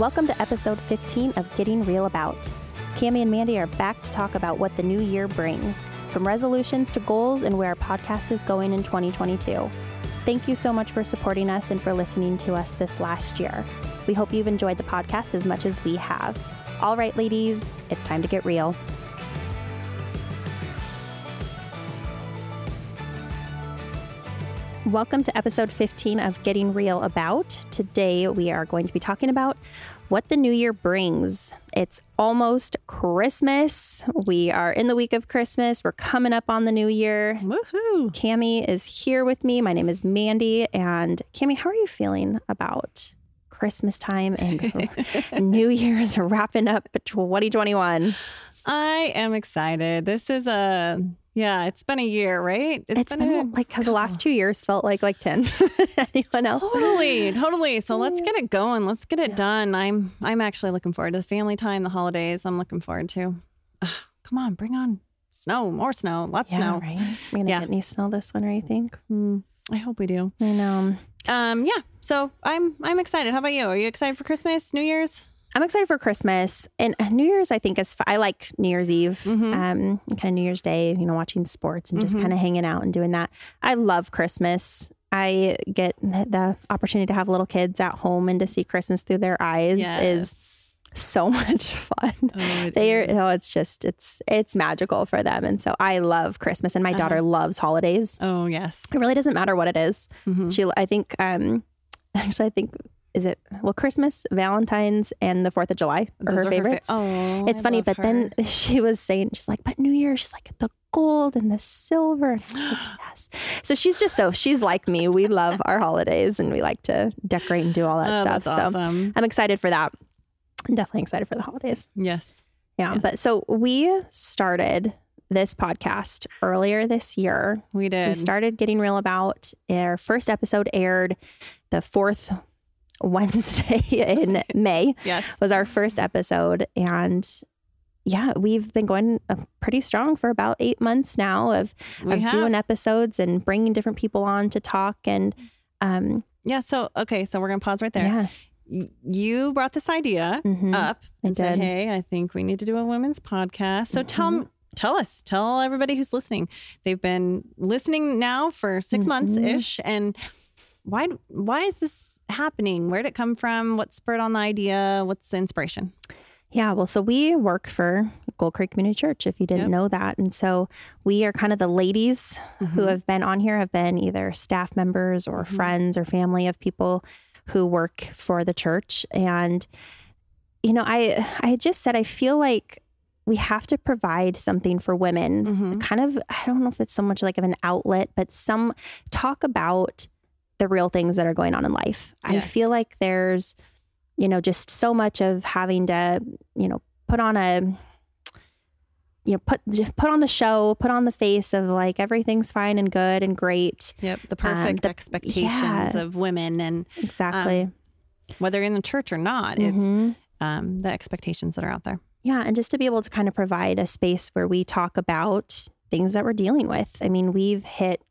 welcome to episode 15 of Getting Real About. Cami and Mandy are back to talk about what the new year brings, from resolutions to goals and where our podcast is going in 2022. Thank you so much for supporting us and for listening to us this last year. We hope you've enjoyed the podcast as much as we have. All right, ladies, it's time to get real. Welcome to episode 15 of Getting Real About. Today we are going to be talking about what the new year brings. It's almost Christmas. We are in the week of Christmas. We're coming up on the new year. Woohoo! Cami is here with me. My name is Mandy. And Cami, how are you feeling about Christmas time and New Year's wrapping up 2021? I am excited. This is a yeah, it's been a year, right? it's been, a like the last two years felt like like 10. Anyone else? Totally, totally. So let's get it going. Let's get it done. I'm I'm actually looking forward to the family time, the holidays. I'm looking forward to. Ugh, come on, bring on snow, more snow, lots of Yeah, snow. right? We're gonna Yeah. get any snow this winter, I think. Mm, I hope we do. I know. Um, yeah. So I'm I'm excited. How about you? Are you excited for Christmas, New Year's? I'm excited for Christmas and New Year's. I think is f- I like New Year's Eve, Mhm. um, kind of New Year's Day. You know, watching sports and just Mhm. kind of hanging out and doing that. I love Christmas. I get the opportunity to have little kids at home and to see Christmas through their eyes is so much fun. Oh, They are, oh, it's just it's it's magical for them, and so I love Christmas. And my daughter loves holidays. Oh yes. It really doesn't matter what it is. Mhm. She, I think, um, actually, I think is it well Christmas, Valentine's, and the Fourth of July are Those her fa- favorites. oh, it's I funny, but then she was saying, she's like, but New Year, she's like the gold and the silver. And like, yes. So she's just so she's like me. We love our holidays and we like to decorate and do all that Oh, stuff. So awesome. I'm excited for that. I'm definitely excited for the holidays. Yes. Yeah. Yes. But so we started this podcast earlier this year We did. we started getting real about our first episode aired the fourth wednesday in may yes. was our first episode and yeah we've been going uh, pretty strong for about eight months now of, We of have. doing episodes and bringing different people on to talk and um Yeah. So okay. So we're gonna pause right there. yeah You brought this idea mhm. up and said. "Hey, I think we need to do a women's podcast." So tell 'em- tell us, tell everybody who's listening. They've been listening now for 6 months Mhm. ish, and why why is this happening? Where did it come from? What spurred on the idea? What's the inspiration? Yeah, well, so we work for Gold Creek Community Church, if you didn't Yep. know that. And so we are kind of the ladies who Mhm. have been on here, have been either staff members or Mhm. friends or family of people who work for the church. And, you know, I I just said I feel like we have to provide something for women. Mhm. Kind of, I don't know if it's so much like of an outlet, but some talk about the real things that are going on in life. I feel like there's, you know, just so much of having to, you know, put on a you know, put put on the show, put on the face of like everything's fine and good and great. Yep, the perfect the- expectations yeah. of women, and Exactly. whether in the church or not, it's Mhm. um, the expectations that are out there. Yeah, and just to be able to kind of provide a space where we talk about things that we're dealing with. I mean, we've hit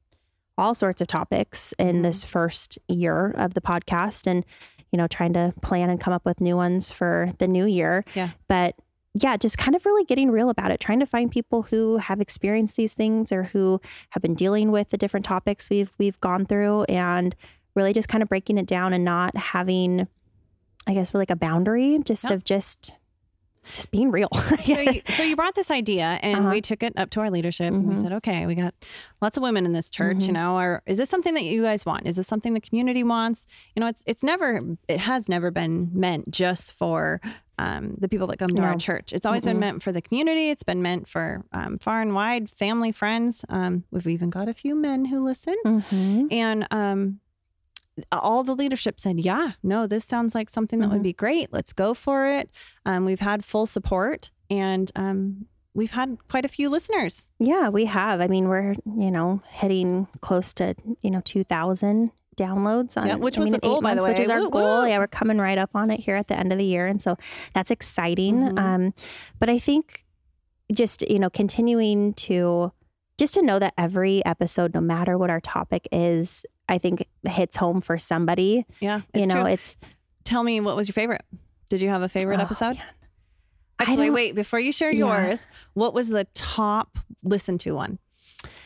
all sorts of topics in Mhm. this first year of the podcast and you know, trying to plan and come up with new ones for the new year. Yeah. But yeah, just kind of really getting real about it, trying to find people who have experienced these things or who have been dealing with the different topics we've we've gone through and really just kind of breaking it down and not having I guess we're like a boundary just of just just being real. so, you, so you brought this idea and Uh-huh. we took it up to our leadership and we Mhm. said okay we got lots of women in this church you Mhm. know or is this something that you guys want is this something the community wants you know it's it's never it has never been meant just for um, the people that come to our church it's always been Mm-mm. meant for the community it's been meant for um, far and wide family friends um, we've even got a few men who listen hmm and um, all the leadership said, "Yeah, no, this sounds like something that would Mhm. be great. Let's go for it." Um, we've had full support, and um, we've had quite a few listeners. Yeah, we have. I mean, we're, you know, hitting close to, you know, 2,000 downloads on Yeah, which I was mean, the goal, by the months, which is our Woo, goal. woo. Yeah, we're coming right up on it here at the end of the year. And so that's exciting. Mhm. Um, but I think just, you know, continuing to just to know that every episode, no matter what our topic is, I think hits home for somebody. Yeah, you know, true. it's Tell me what was your favorite? Did you have a favorite Oh, episode? man. I Actually, wait, before you share Yeah. yours, what was the top listened to one?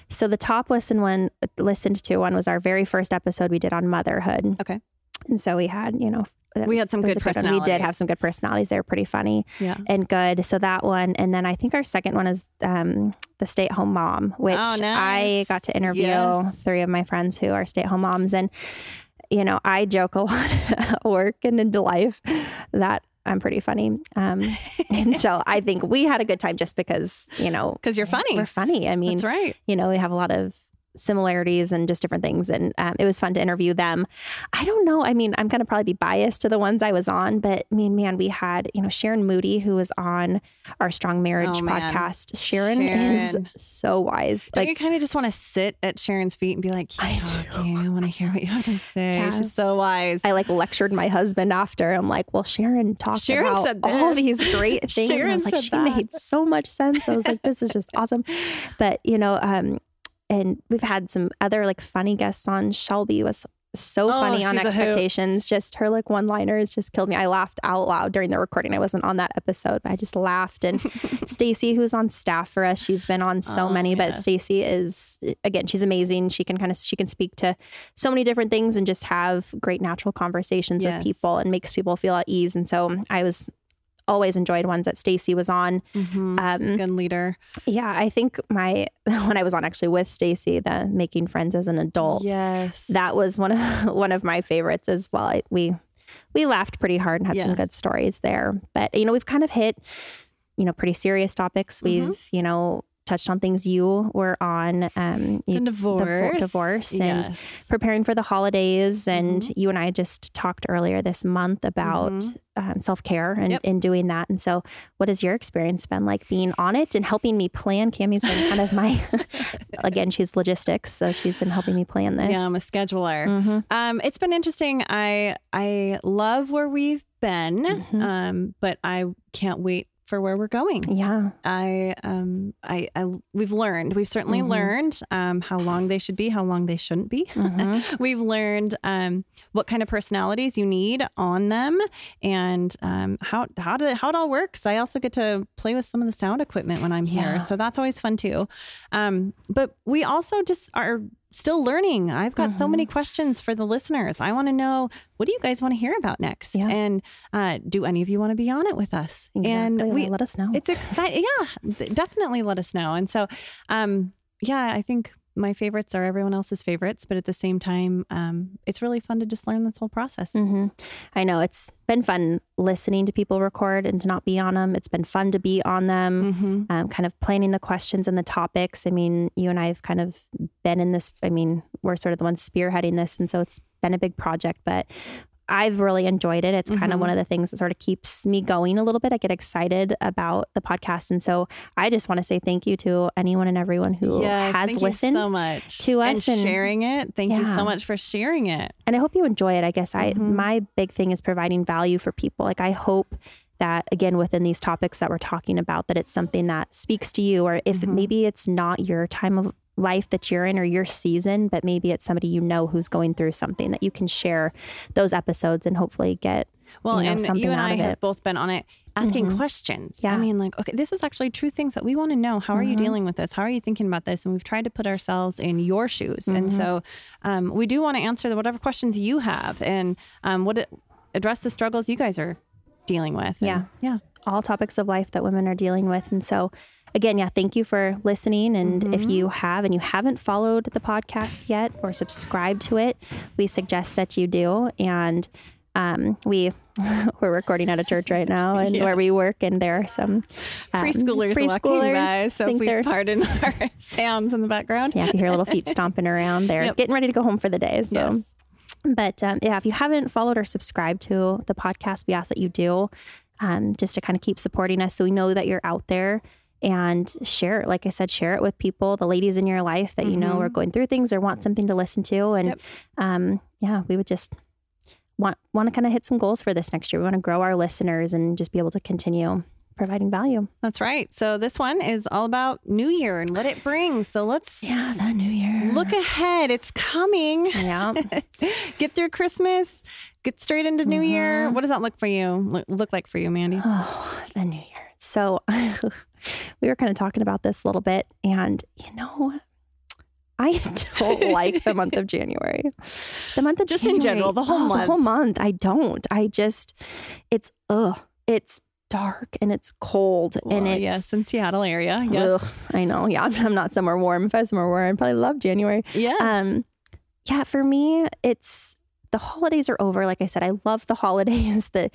So the top listen one listened to one was our very first episode we did on motherhood. Okay. And so we had, you know, We was- had some good a one. We did have some good personalities. They were pretty funny Yeah. and good. So that one, and then I think our second one is um, the stay-at-home mom, which Oh, I got to interview Yes. three of my friends who are stay-at-home moms, and you know, I joke a lot at work and into life that I'm pretty funny, um, and so I think we had a good time just because you know Because you're funny. we're funny. I mean, That's right. you know, we have a lot of similarities and just different things. And um, it was fun to interview them. I don't know. I mean, I'm going to probably be biased to the ones I was on, but I mean, man, we had, you know, Sharon Moody, who was on our Strong Marriage Oh, podcast. Sharon, is so wise. Don't Like, you kind of just want to sit at Sharon's feet and be like, I do. I want to hear what you have to say. Yeah. She's so wise. I like lectured my husband after. I'm like, well, Sharon talked Sharon about said all these great things. and I was like, she that. made so much sense. I was like, this is just awesome. But you know, um, and we've had some other like funny guests on. Shelby was so Oh, funny on she's a hoot. expectations. Just her like one liners just killed me. I laughed out loud during the recording. I wasn't on that episode, but I just laughed. And Stacy, who's on staff for us, she's been on so Oh, many, but yes. Stacy is again, she's amazing. She can kind of she can speak to so many different things and just have great natural conversations Yes. with people and makes people feel at ease. And so I was always enjoyed ones that Stacy was on. Mhm. Um, good leader. Yeah, I think my when I was on actually with Stacy, the making friends as an adult, Yes. that was one of one of my favorites as well. I, we we laughed pretty hard and had some good stories there. But you know, we've kind of hit you know pretty serious topics. Mm-hmm. We've you know touched on things you were on. Um, the divorce. divorce and preparing for the holidays and Mm-hmm. you and i just talked earlier this month about Mhm. um, self-care and, Yep. and doing that and so what has your experience been like being on it and helping me plan Cami's been kind of my again she's logistics so she's been helping me plan this Yeah, I'm a scheduler. Mhm. Um, it's been interesting. I I love where we've been, Mhm. um, but I can't wait for where we're going. yeah I um I, I we've learned. We've certainly Mhm. learned um how long they should be, how long they shouldn't be. Mhm. We've learned um what kind of personalities you need on them and um how how to how it all works. I also get to play with some of the sound equipment when I'm Yeah. here. So that's always fun too. Um but we also just are still learning. I've got so Mhm. many questions for the listeners. I want to know what do you guys want to hear about next? Yeah. And uh, do any of you want to be on it with us? exactly. And we let us know it's exciting. Yeah, definitely let us know. And so, um, yeah, I think my favorites are everyone else's favorites, but at the same time, um, it's really fun to just learn this whole process. hmm I know it's been fun listening to people record and to not be on them. It's been fun to be on them. Mm-hmm. um, kind of planning the questions and the topics. I mean, you and I have kind of been in this. I mean, we're sort of the ones spearheading this, and so it's been a big project, but. I've really enjoyed it. It's kind of one of the things that sort of keeps me going a little bit. I get excited about the podcast. And so I just want to say thank you to anyone and everyone who Yes, has thank listened. you so much to us and and- sharing it. Thank you so much for sharing it. and I hope you enjoy it. I guess I Mhm. my big thing is providing value for people. Like I hope that again within these topics that we're talking about that it's something that speaks to you or if Mhm. maybe it's not your time of life that you're in or your season, but maybe it's somebody you know who's going through something that you can share those episodes and hopefully get Well, you know, and something you and out I have it. both been on it asking Mhm. questions. Yeah. I mean, like, okay, this is actually true things that we want to know. How are you Mhm. dealing with this? How are you thinking about this? And we've tried to put ourselves in your shoes. And Mhm. so um, we do want to answer the, whatever questions you have and um, what it, address the struggles you guys are dealing with. And, Yeah. Yeah. all topics of life that women are dealing with. And so, again, yeah, thank you for listening. And if Mhm. you have and you haven't followed the podcast yet or subscribed to it, we suggest that you do. And um, we we're recording at a church right now, and Yeah. where we work, and there are some um, Preschoolers, walking by. So please they're- pardon our sounds in the background. Yeah, if you hear little feet stomping around, they're Yep. getting ready to go home for the day. So. Yes. But um, yeah, if you haven't followed or subscribed to the podcast, we ask that you do, um, just to kind of keep supporting us, so we know that you're out there and share it. Like I said, share it with people, the ladies in your life that you know are going through things or want something to listen to. And Yep. um, yeah, we would just want want to kind of hit some goals for this next year. We want to grow our listeners and just be able to continue providing value. That's right. So this one is all about New Year and what it brings. So let's Yeah, the new year. look ahead. It's coming. Yeah. Get through Christmas. get straight into New Year. Mhm. What does that look for you? Look, look like for you, Mandy? Oh, the new year. So we were kind of talking about this a little bit, and you know, I don't like the month of January. The month of Just in general, the whole oh, month. The whole month. I don't. I just, it's ugh. It's dark and it's cold and Well, it's yes, in Seattle area. Yes. ugh, I know. Yeah, I'm, I'm not somewhere warm. If I was somewhere warm, I'd probably love January. Yeah. Um, yeah, for me, it's the holidays are over. Like I said, I love the holidays. The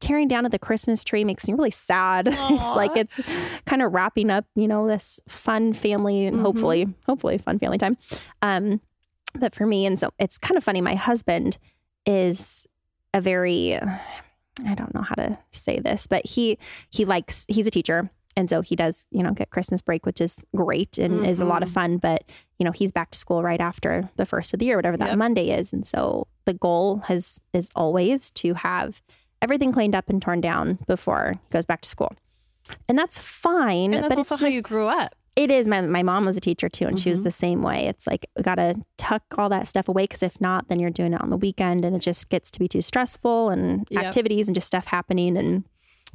tearing down of the Christmas tree makes me really sad. it's like it's kind of wrapping up, you know, this fun family and Mhm. hopefully, hopefully fun family time. Um, but for me, and so it's kind of funny. My husband is a very, I don't know how to say this, but he he likes he's a teacher. And so he does, you know, get Christmas break, which is great and is a lot of Mhm. fun. But, you know, he's back to school right after the first of the year, whatever that Yep. Monday is. And so the goal has is always to have everything cleaned up and torn down before he goes back to school. And that's fine. and that's but also it's how just you grew up. it is my my mom was a teacher too and she was Mhm. the same way it's like we gotta tuck all that stuff away because if not then you're doing it on the weekend and it just gets to be too stressful and Yep. activities and just stuff happening and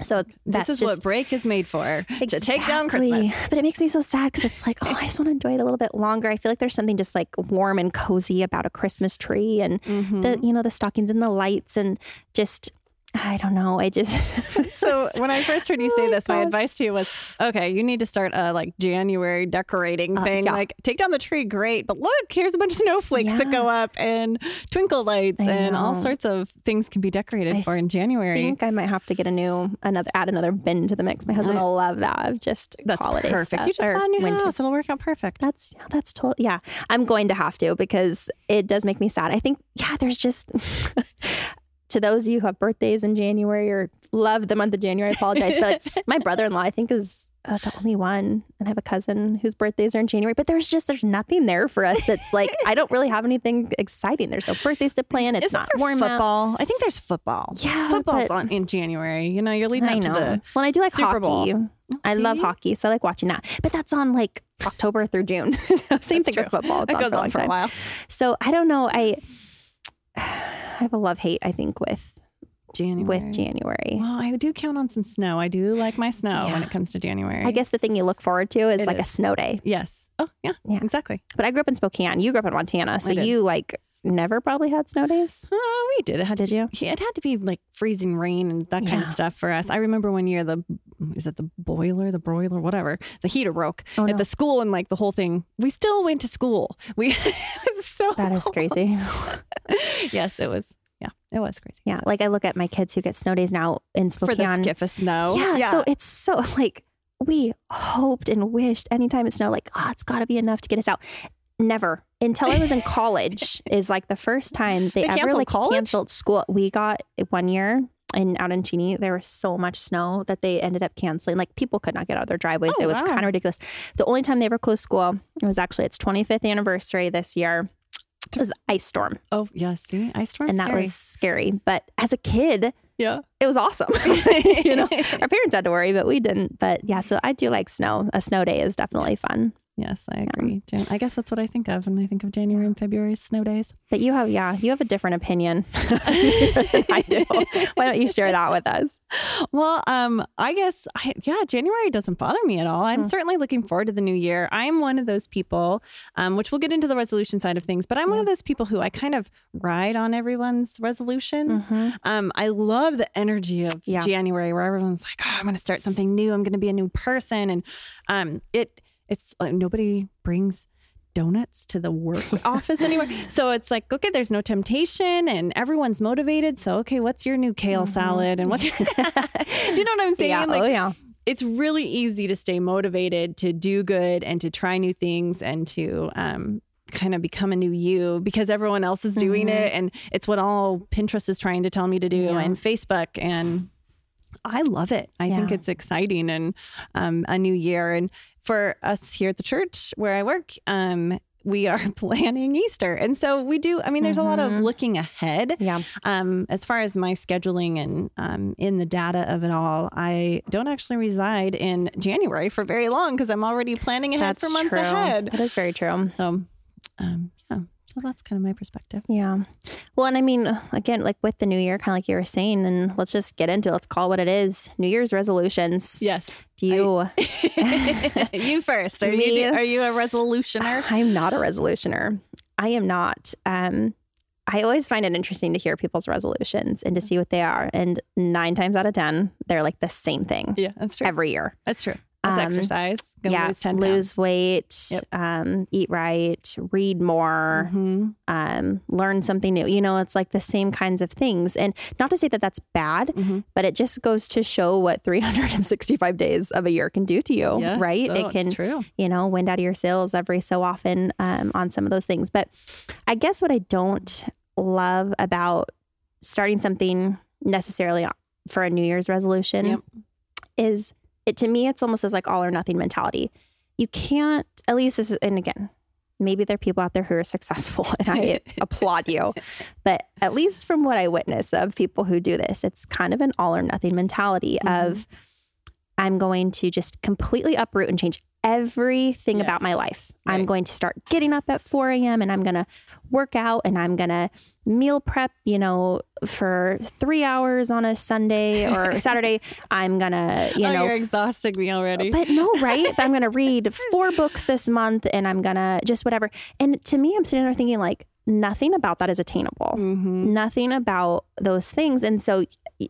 so that's This is just what break is made for to take down Christmas. But it makes me so sad because it's like, oh, I just want to enjoy it a little bit longer. I feel like there's something just like warm and cozy about a Christmas tree and Mhm. the, you know, the stockings and the lights and just, I don't know. I just, So when I first heard you say Oh my this, my gosh. advice to you was, okay, you need to start a like January decorating Uh, thing. yeah. Like take down the tree, great, but look, here's a bunch of snowflakes that go up and twinkle lights I and all sorts of things can be decorated I for in January. I think I might have to get a new, another, add another bin to the mix. My husband I- will love that. of Just That's holiday perfect. stuff You just bought a new winter. house; it'll work out perfect. That's yeah, that's total. Yeah, I'm going to have to because it does make me sad. I think yeah, there's just to those of you who have birthdays in January or love the month of January. I apologize, but like, my brother-in-law I think is uh, the only one, and I have a cousin whose birthdays are in January. But there's just there's nothing there for us that's like I don't really have anything exciting. There's no birthdays to plan. It's Isn't not warm out. football? I think there's football. Yeah, football's but- on in January. You know, you're leading I up know. to the. well, I do like Super Bowl. hockey. I love hockey, so I like watching that. But that's on like October through June. Same thing true. with football. It's It on goes for on for a while. So I don't know. I I have a love hate. I think with January. with January. Well, I do count on some snow. I do like my snow when it comes to January. I guess the thing you look forward to is It like a snow day. Yes. Oh, yeah. Yeah. Exactly. But I grew up in Spokane. You grew up in Montana, so you like never probably had snow days. Uh, we did. Had Did you? Yeah, it had to be like freezing rain and that kind of stuff for us. I remember one year the is it the boiler, the broiler, whatever, the heater broke Oh, at the school and like the whole thing. We still went to school. We so That is crazy. yes, it was. Yeah, it was crazy. Yeah, like I look at my kids who get snow days now in for the Spokane. skip of snow. Yeah, so it's so like we hoped and wished anytime it snowed, like, oh, it's got to be enough to get us out. Never until I was in college is like the first time they, They ever canceled like college? canceled school. We got one year and out in Cheney, there was so much snow that they ended up canceling. Like people could not get out of their driveways. Oh, it was wow. kind of ridiculous. The only time they ever closed school, it was actually its 25th anniversary this year. It was ice storm, oh yeah, see, ice storm, and that was scary. But as a kid, yeah. it was awesome. you know, our parents had to worry, but we didn't. But yeah, so I do like snow. A snow day is definitely fun. Yes, I agree. Jan- I guess that's what I think of when I think of January and February snow days. But you have, yeah, you have a different opinion I do. Why don't you share that with us? Well, um, I guess I, yeah, January doesn't bother me at all. I'm Hmm. certainly looking forward to the new year. I'm one of those people, um, which we'll get into the resolution side of things, but I'm one of those people who I kind of ride on everyone's resolutions. Mhm. Um, I love the energy of Yeah. January where everyone's like, "Oh, I'm going to start something new. I'm going to be a new person," and um, it it's like nobody brings donuts to the work office anymore. So it's like, okay, there's no temptation, and everyone's motivated. So okay, what's your new kale Mhm. salad, and what's your, do you know what I'm saying? Yeah. Like, oh, yeah. it's really easy to stay motivated to do good and to try new things and to um, kind of become a new you because everyone else is doing Mhm. it and it's what all pinterest is trying to tell me to do Yeah. and facebook and i love it i think it's exciting and um, a new year and for us here at the church where i work um, we are planning easter and so we do i mean there's a lot of Mhm. looking ahead Yeah. um, as far as my scheduling and um, in the data of it all, I don't actually reside in January for very long because I'm already planning ahead That's for months true. ahead. That is very true. So, um, yeah, So that's kind of my perspective. Yeah. Well, and I mean, again, like with the new year, kind of like you were saying, and let's just get into it. Let's call it what it is. New Year's resolutions. Yes. Do you? you first. Are Me? you are you a resolutioner? I'm not a resolutioner. I am not. Um, I always find it interesting to hear people's resolutions and to see what they are. And nine times out of 10, they're like the same thing Yeah, that's true. every year. That's true. That's Um, exercise. Gonna yeah. lose 10 lose weight, Yep. um, eat right, read more, hmm um, learn something new. You know, it's like the same kinds of things. And not to say that that's bad, Mhm. but it just goes to show what 365 days of a year can do to you, Yes, right? so it can, true. you know, wind out of your sails every so often um, on some of those things. But I guess what I don't love about starting something necessarily for a New Year's resolution Yep. is it to me, it's almost as like all or nothing mentality. You can't, at least this is, and again, maybe there are people out there who are successful and I applaud you. But at least from what I witness of people who do this, it's kind of an all or nothing mentality Mhm. of I'm going to just completely uproot and change everything about my life. I'm going to start getting up at 4 a.m. and I'm going to work out and I'm going to meal prep, you know, for three hours on a Sunday or Saturday. I'm going to, you oh, know, you're exhausting me already. but no, right? but I'm going to read four books this month and I'm going to just whatever. And to me, I'm sitting there thinking, like, nothing about that is attainable. hmm Nothing about those things. And so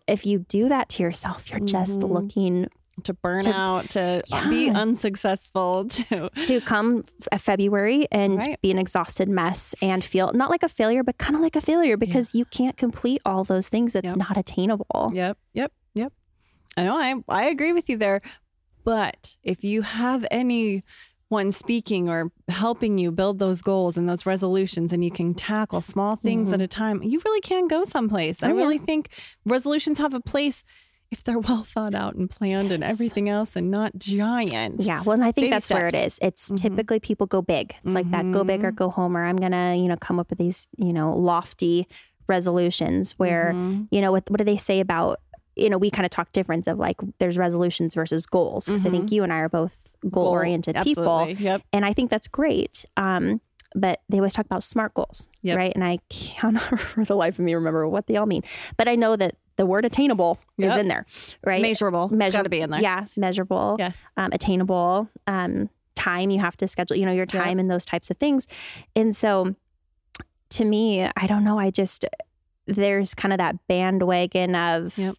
if you do that to yourself, you're just Mhm. looking To burn To- out, to be unsuccessful, to to come f- February and Right. be an exhausted mess and feel not like a failure, but kind of like a failure because you can't complete all those things. It's Yep. not attainable. Yep, yep, yep. I know. I I agree with you there. But if you have anyone speaking or helping you build those goals and those resolutions, and you can tackle small things at a time, you really can go someplace. I Mm-hmm. Oh, yeah. really think resolutions have a place if they're well thought out and planned and everything else, and not giant. Yeah, well, and I think Baby that's where it is. steps. It's Mhm. typically people go big. It's like that go big or Mhm. go home, or I'm gonna, you know, come up with these, you know, lofty resolutions where, Mhm. you know, what what do they say about, you know, we kind of talk difference of like there's resolutions versus goals because I think you and I are both goal oriented people, Yep. and I think that's great. Um, but they always talk about smart goals, Yep. right? And I cannot for the life of me remember what they all mean. But I know that the word attainable Yep. is in there, right? Measurable. Measure- Got to be in there. Yeah, measurable Yes. um, attainable um, time you have to schedule you know your time and those types of things and so to me i don't know i just there's kind of that bandwagon of Yep.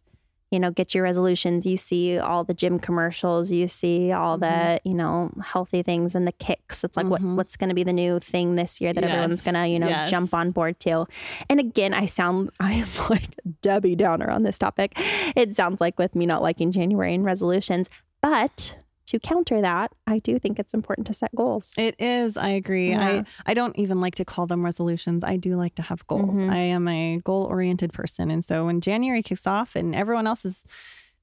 You know get your resolutions you see all the gym commercials you see all the Mm-hmm. you know healthy things and the kicks it's like Mhm. what what's going to be the new thing this year that everyone's going to you know Yes. jump on board to and again i sound i am like debbie downer on this topic it sounds like with me not liking january and resolutions but to counter that i do think it's important to set goals It is. I agree. Yeah. I I don't even like to call them resolutions. I do like to have goals. Mhm. I am a goal oriented person, and so when January kicks off and everyone else is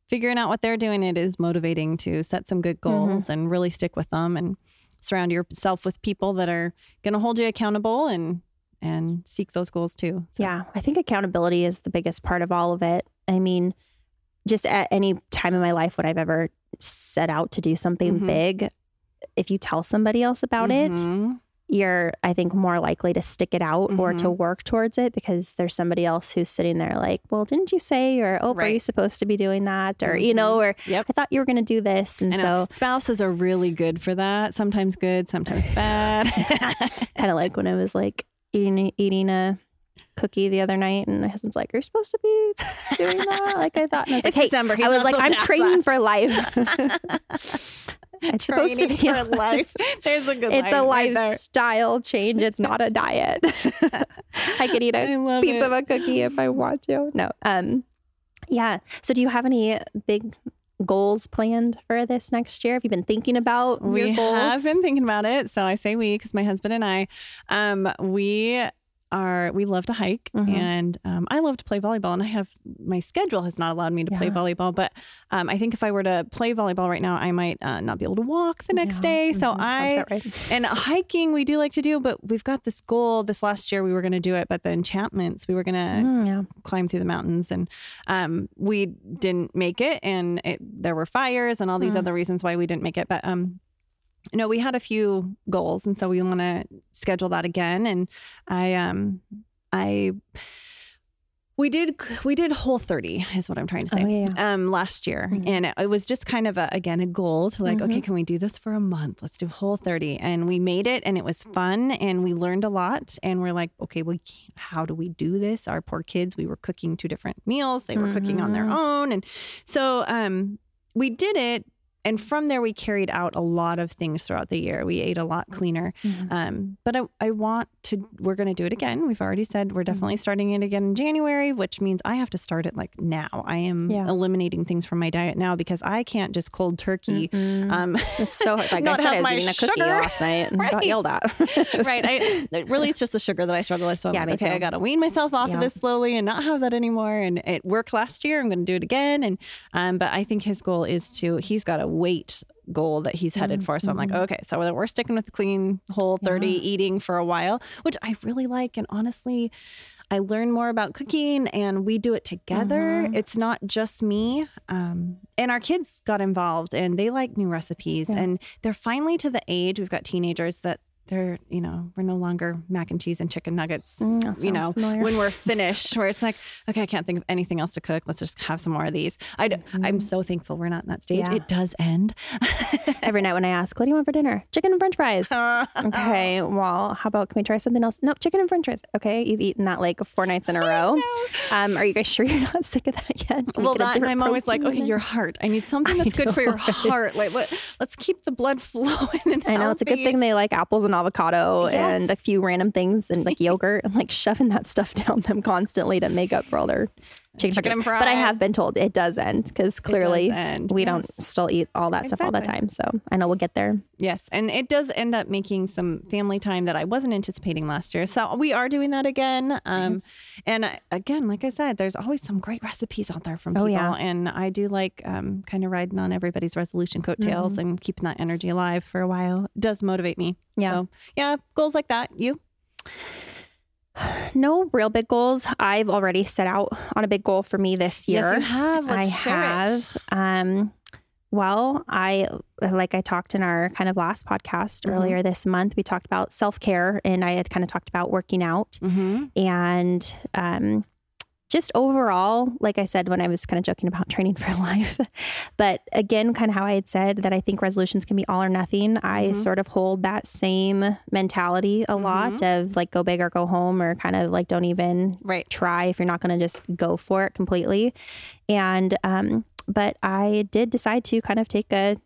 figuring out what they're doing, it is motivating to set some good Mm-hmm. goals and really stick with them and surround yourself with people that are going to hold you accountable and and seek those goals too. So, Yeah, I think accountability is the biggest part of all of it. I mean, just at any time in my life when I've ever set out to do something Mhm. big, if you tell somebody else about it, Mhm. you're, I think, more likely to stick it out or to Mm-hmm. work towards it because there's somebody else who's sitting there like, well, didn't you say, or, oh, are you supposed to be doing that? Or, you know, or Yep. I thought you were going to do this. And so spouses are really good for that. Sometimes good, sometimes bad. kind of like when I was like eating eating a cookie the other night, and my husband's like, "You're supposed to be doing that." Like I thought, and I was like, "Hey," December. He's I was like, "I'm training that." for life." it's supposed to be Training for life. There's a good It's a line right there. lifestyle change. It's not a diet. I could eat a piece it. of a cookie if I want to. No. Um. Yeah. So, do you have any big goals planned for this next year? Have you been thinking about your we goals? have been thinking about it. So I say we because my husband and I, um, we are we love to hike Mhm. and um, I love to play volleyball and I have my schedule has not allowed me to play volleyball but um, I think if I were to play volleyball right now I might uh, not be able to walk the next Yeah. day so Mhm. Sounds I right. and hiking we do like to do but we've got this goal this last year we were going to do it but the enchantments we were going to Mm, yeah. climb through the mountains and um, we didn't make it and it, there were fires and all these Hmm. other reasons why we didn't make it but um, no, we had a few goals, and so we want to schedule that again. And I, um, I, we did we did whole 30 is what i'm trying to say Oh, yeah, Mm-hmm. um last year and it, it was just kind of a again a goal to like okay can we do this for a month let's do whole 30 and we made it and it was fun and we learned a lot and we're like okay we how do we do this our poor kids we were cooking two different meals they were cooking on their Mhm. own and so um we did it and from there we carried out a lot of things throughout the year we ate a lot cleaner Mhm. um, but I, I want to, we're going to do it again. We've already said we're definitely starting it again in January, which means I have to start it like now. I am Yeah. eliminating things from my diet now because I can't just cold turkey. Mhm. Um, it's so like I not said, I was eating a cookie sugar. last night and got yelled at. right. I, really, it's just the sugar that I struggle with. So I'm Yeah, like, okay, too. I got to wean myself off Yeah. of this slowly and not have that anymore. And it worked last year. I'm going to do it again. And, um, but I think his goal is to, he's got a weight goal that he's headed for. So I'm like, Mhm. okay, so we're we're sticking with the clean whole 30 Yeah. eating for a while, which I really like. And honestly, I learn more about cooking and we do it together. Mhm. It's not just me. Um, and our kids got involved and they like new recipes. Yeah. And they're finally to the age, we've got teenagers that they're, you know, we're no longer mac and cheese and chicken nuggets. Mm, You know, familiar. when we're finished, where it's like, okay, I can't think of anything else to cook. Let's just have some more of these. I, I'm so thankful we're not in that stage. Mm-hmm. Yeah. It does end. Every night when I ask, "What do you want for dinner?" Chicken and French fries. okay, well, how about can we try something else? No, chicken and French fries. Okay, you've eaten that like four nights in a row. Um, are you guys sure you're not sick of that yet? Can well, a that and I'm always like, okay, your heart. I need something that's good for your know. heart. Like, what? Let's keep the blood flowing. And I know it's a good thing they like apples and avocado and a few random things and like yogurt. I'm like shoving that stuff down them constantly to make up for all their chicken, Chicken and fries. But I have been told it does end because clearly end, we yes. don't still eat all that stuff all the time. So I know we'll get there. Yes, and it does end up making some family time that I wasn't anticipating last year. So we are doing that again. Um, And again, like I said, there's always some great recipes out there from Oh, people, yeah. and I do like um, kind of riding on everybody's resolution coattails Mm-hmm. and keeping that energy alive for a while. It does motivate me. Yeah. So yeah, goals like that. You? No real big goals. I've already set out on a big goal for me this year. Yes, you have. Let's I have. Um, well, I like I talked in our kind of last podcast Mhm. earlier this month. We talked about self care, and I had kind of talked about working out Mm-hmm. and um, just overall, like I said when I was kind of joking about training for life, but again, kind of how I had said that I think resolutions can be all or nothing. I Mhm. sort of hold that same mentality a lot of like go big or go home, or kind of like don't even Right. try if you're not going to just go for it completely. And, um, but I did decide to kind of take a,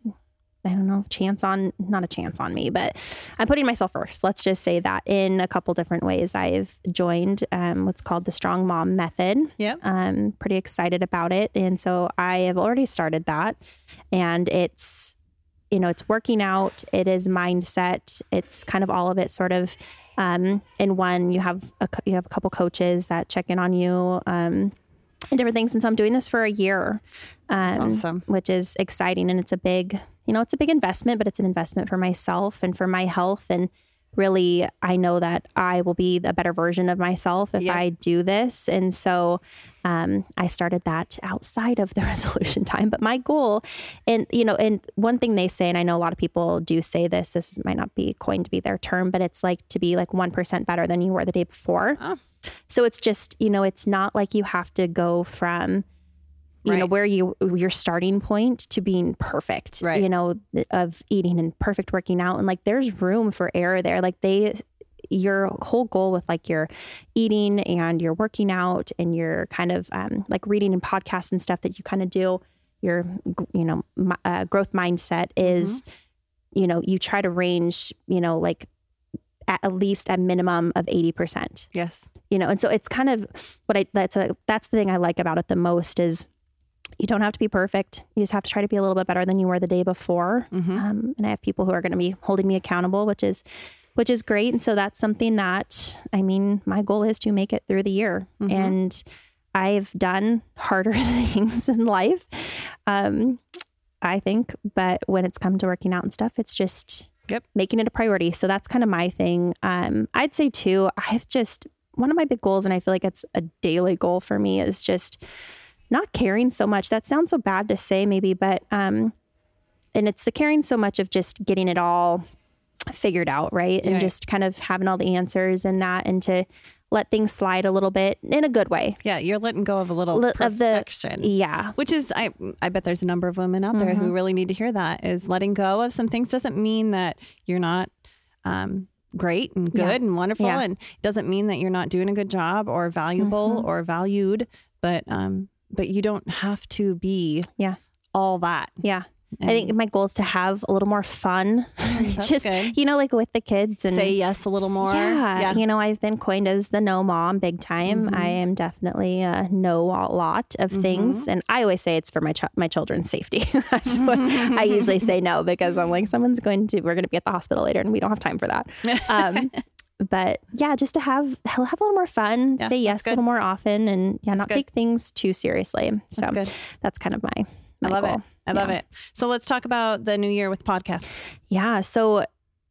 I don't know, chance on, not a chance on me, but I'm putting myself first. Let's just say that in a couple different ways. I've joined um, what's called the Strong Mom Method. Yeah. I'm pretty excited about it. And so I have already started that. And it's, you know, it's working out, it is mindset, it's kind of all of it sort of um, in one. You have a, you have a couple coaches that check in on you um, and different things. And so I'm doing this for a year, um, awesome. which is exciting. And it's a big, you know, it's a big investment, but it's an investment for myself and for my health. And really, I know that I will be a better version of myself if Yep. I do this. And so um, I started that outside of the resolution time. But my goal, and you know, and one thing they say, and I know a lot of people do say this, this might not be coined to be their term, but it's like to be like 1% better than you were the day before. Oh. So it's just, you know, it's not like you have to go from, you know, where you, your starting point to being perfect, Right. you know, of eating and perfect working out. And like there's room for error there. Like they, your whole goal with like your eating and your working out and your kind of um, like reading and podcasts and stuff that you kind of do, your, you know, uh, growth mindset is, you know, you try to range, you know, like at, least a minimum of 80% Yes. you know and so it's kind of what i that's what, that's the thing i like about it the most is you don't have to be perfect. You just have to try to be a little bit better than you were the day before. Mm-hmm. um, and i have people who are going to be holding me accountable which is which is great. And so that's something that i mean my goal is to make it through the year. Mhm. and i've done harder things in life um, i think. But when it's come to working out and stuff it's just Yep. making it a priority. So that's kind of my thing. Um, i'd say too i've just one of my big goals and i feel like it's a daily goal for me is just not caring so much that sounds so bad to say maybe but um and it's the caring so much of just getting it all figured out, right? And Right. just kind of having all the answers and that, and to let things slide a little bit in a good way. Yeah, you're letting go of a little Li- of the- perfection. Yeah. Which is, I I bet there's a number of women out there Mm-hmm. who really need to hear that. Is letting go of some things doesn't mean that you're not um, great and good Yeah. and wonderful, Yeah. and doesn't mean that you're not doing a good job or valuable Mm-hmm. or valued. But um, but you don't have to be Yeah. all that. Yeah. I think my goal is to have a little more fun. Just, good. you know, like with the kids and Say yes a little more. Yeah, you know, I've been coined as the no mom big time. Mm-hmm. I am definitely a no a lot of things, and I always say it's for my ch- my children's safety. That's what I usually say no because I'm like, someone's going to, we're going to be at the hospital later, and we don't have time for that. Um, but yeah, just to have have a little more fun, Yeah, say yes a little more often, and yeah, not take things too seriously. So That's good. that's kind of my my I love goal. it. I love it. So let's talk about the new year with podcast. Yeah. So,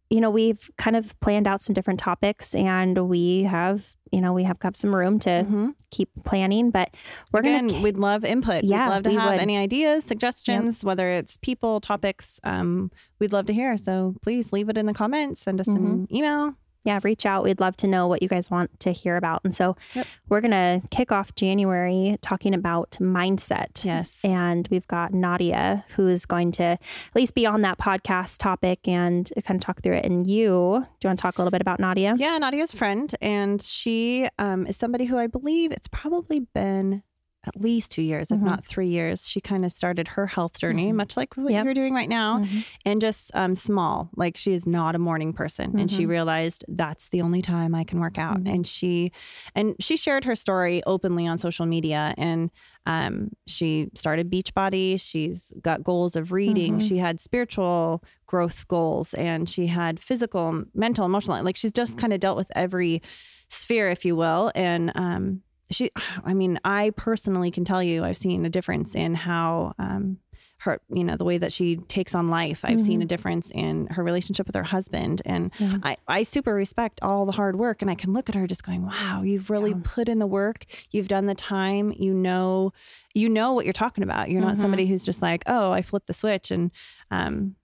you know, we've kind of planned out some different topics and we have, you know, we have got some room to Mhm. keep planning, but we're Again, going to, we'd love input. Yeah, we'd love to we have would. any ideas, suggestions, whether it's people, topics. Um, we'd love to hear. So please leave it in the comments. Send us an Mm-hmm. email. Yeah, reach out. We'd love to know what you guys want to hear about. And so Yep. we're going to kick off January talking about mindset. Yes. And we've got Nadia, who is going to at least be on that podcast topic and kind of talk through it. And you, do you want to talk a little bit about Nadia? Yeah, Nadia's friend, and she um, is somebody who I believe it's probably been at least two years, if Mhm. not three years. She kind of started her health journey, Mhm. much like what Yep. you're doing right now, Mhm. and just um, small. Like she is not a morning person, and she Mhm. realized that's the only time I can work out. Mhm. And she, and she shared her story openly on social media, and um, she started Beachbody. She's got goals of reading. Mhm. She had spiritual growth goals, and she had physical, mental, emotional. Like she's just kind of dealt with every sphere, if you will, and um, she i mean i personally can tell you i've seen a difference in how um her you know the way that she takes on life i've seen a difference in her relationship with her husband and Yeah. I, I super respect all the hard work and i can look at her just going wow you've really Yeah. put in the work you've done the time you know you know what you're talking about you're not Mhm. somebody who's just like oh i flipped the switch and um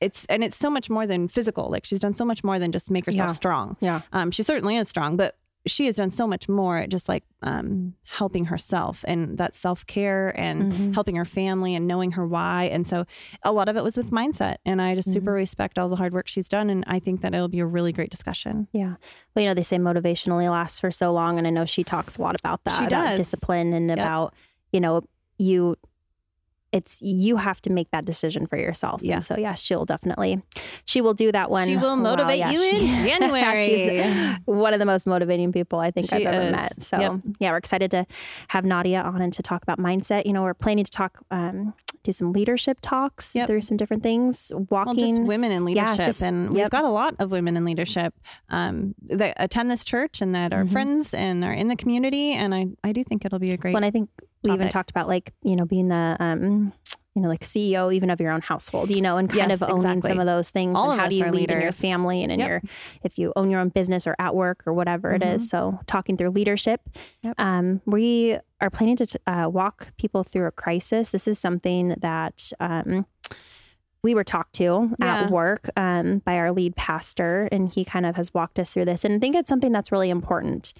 it's and it's so much more than physical like she's done so much more than just make herself Yeah. strong Yeah. um, she certainly is strong, but she has done so much more just like um, helping herself and that self care and Mhm. helping her family and knowing her why. And so a lot of it was with mindset. And I just super Mm-hmm. respect all the hard work she's done. And I think that it'll be a really great discussion. Yeah. Well, you know, they say motivation only lasts for so long. And I know she talks a lot about that, She about does. discipline and about, you know, you, it's, you have to make that decision for yourself. Yeah. And so, yeah, she'll definitely, she will do that one. She will Wow, motivate yeah, you she- in January. She's one of the most motivating people I think She I've ever is. met. So, Yep. yeah, we're excited to have Nadia on and to talk about mindset. You know, we're planning to talk, um, do some leadership talks Yep. through some different things, walking. Well, just women in leadership, Yeah, just- and we've yep. got a lot of women in leadership um, that attend this church and that are Mhm. friends and are in the community. And I, I do think it'll be a great. When I think we even talked about like, you know, being the, um, you know, like CEO even of your own household, you know, and kind Yes, of owning exactly. some of those things. All and of how us do you lead in your family and in Yep. your, if you own your own business or at work or whatever it is. So talking through leadership. Yep. Um, we are planning to uh, walk people through a crisis. This is something that, um, we were talked to Yeah. at work um, by our lead pastor, and he kind of has walked us through this. And I think it's something that's really important.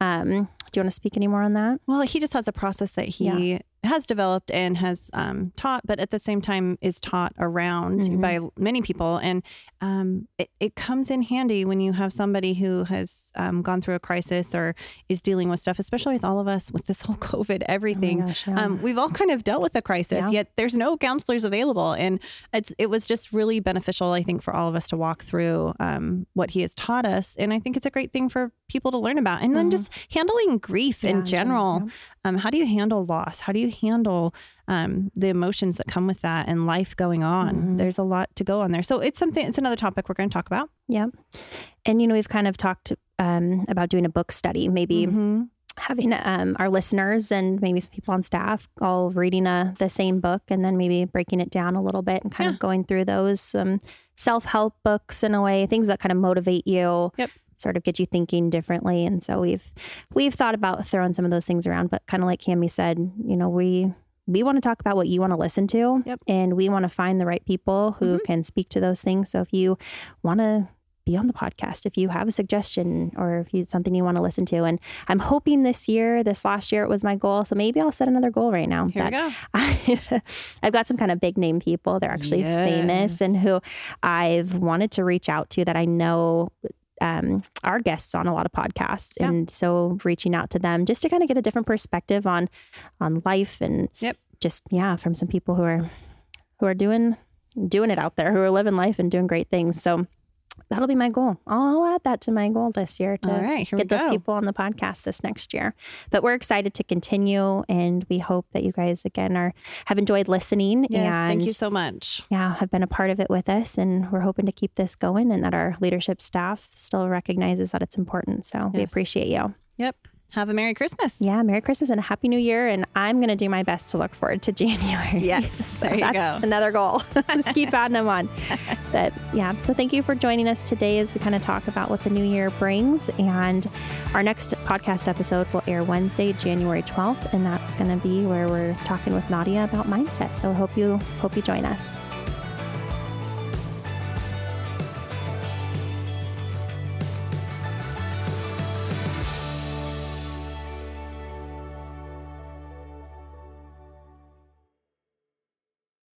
Um, do you want to speak any more on that? Well, he just has a process that he has developed and has um, taught, but at the same time is taught around Mhm. by many people. And um, it, it comes in handy when you have somebody who has um, gone through a crisis or is dealing with stuff, especially with all of us with this whole COVID, everything. Oh gosh, yeah. Um, we've all kind of dealt with a crisis, Yeah. yet there's no counselors available, and it's it was just really beneficial, I think, for all of us to walk through um, what he has taught us, and I think it's a great thing for people to learn about, and then Mhm. just handling grief Yeah, in general. Um, how do you handle loss? How do you handle um, the emotions that come with that and life going on? Mhm. There's a lot to go on there, so it's something. It's another topic we're going to talk about. Yeah. And, you know, we've kind of talked um, about doing a book study, maybe Mhm. having um, our listeners and maybe some people on staff all reading a, the same book and then maybe breaking it down a little bit and kind Yeah. of going through those um, self help books in a way, things that kind of motivate you. Yep. Sort of get you thinking differently, and so we've we've thought about throwing some of those things around. But kind of like Cami said, you know, we we want to talk about what you want to listen to. Yep. And we want to find the right people who Mhm. can speak to those things. So if you want to be on the podcast, if you have a suggestion or if you something you want to listen to. And I'm hoping this year, this last year, it was my goal. So maybe I'll set another goal right now. Here we go. I, I've got some kind of big name people. They're actually famous and who I've wanted to reach out to that I know um, are guests on a lot of podcasts. Yeah. And so reaching out to them just to kind of get a different perspective on on life and Yep. just yeah, from some people who are who are doing doing it out there, who are living life and doing great things. So that'll be my goal. I'll add that to my goal this year to right, get those go. people on the podcast this next year. But we're excited to continue, and we hope that you guys again are have enjoyed listening. Yes, and thank you so much. yeah, have been a part of it with us, and we're hoping to keep this going, and that our leadership staff still recognizes that it's important. So we appreciate you. Yep. Have a Merry Christmas. Yeah, Merry Christmas and a Happy New Year, and I'm going to do my best to look forward to January. Yes, So there you that's go. Another goal. Just keep adding them on. But yeah, so thank you for joining us today as we kind of talk about what the new year brings. And our next podcast episode will air Wednesday, January 12th, and that's going to be where we're talking with Nadia about mindset. So hope you hope you join us.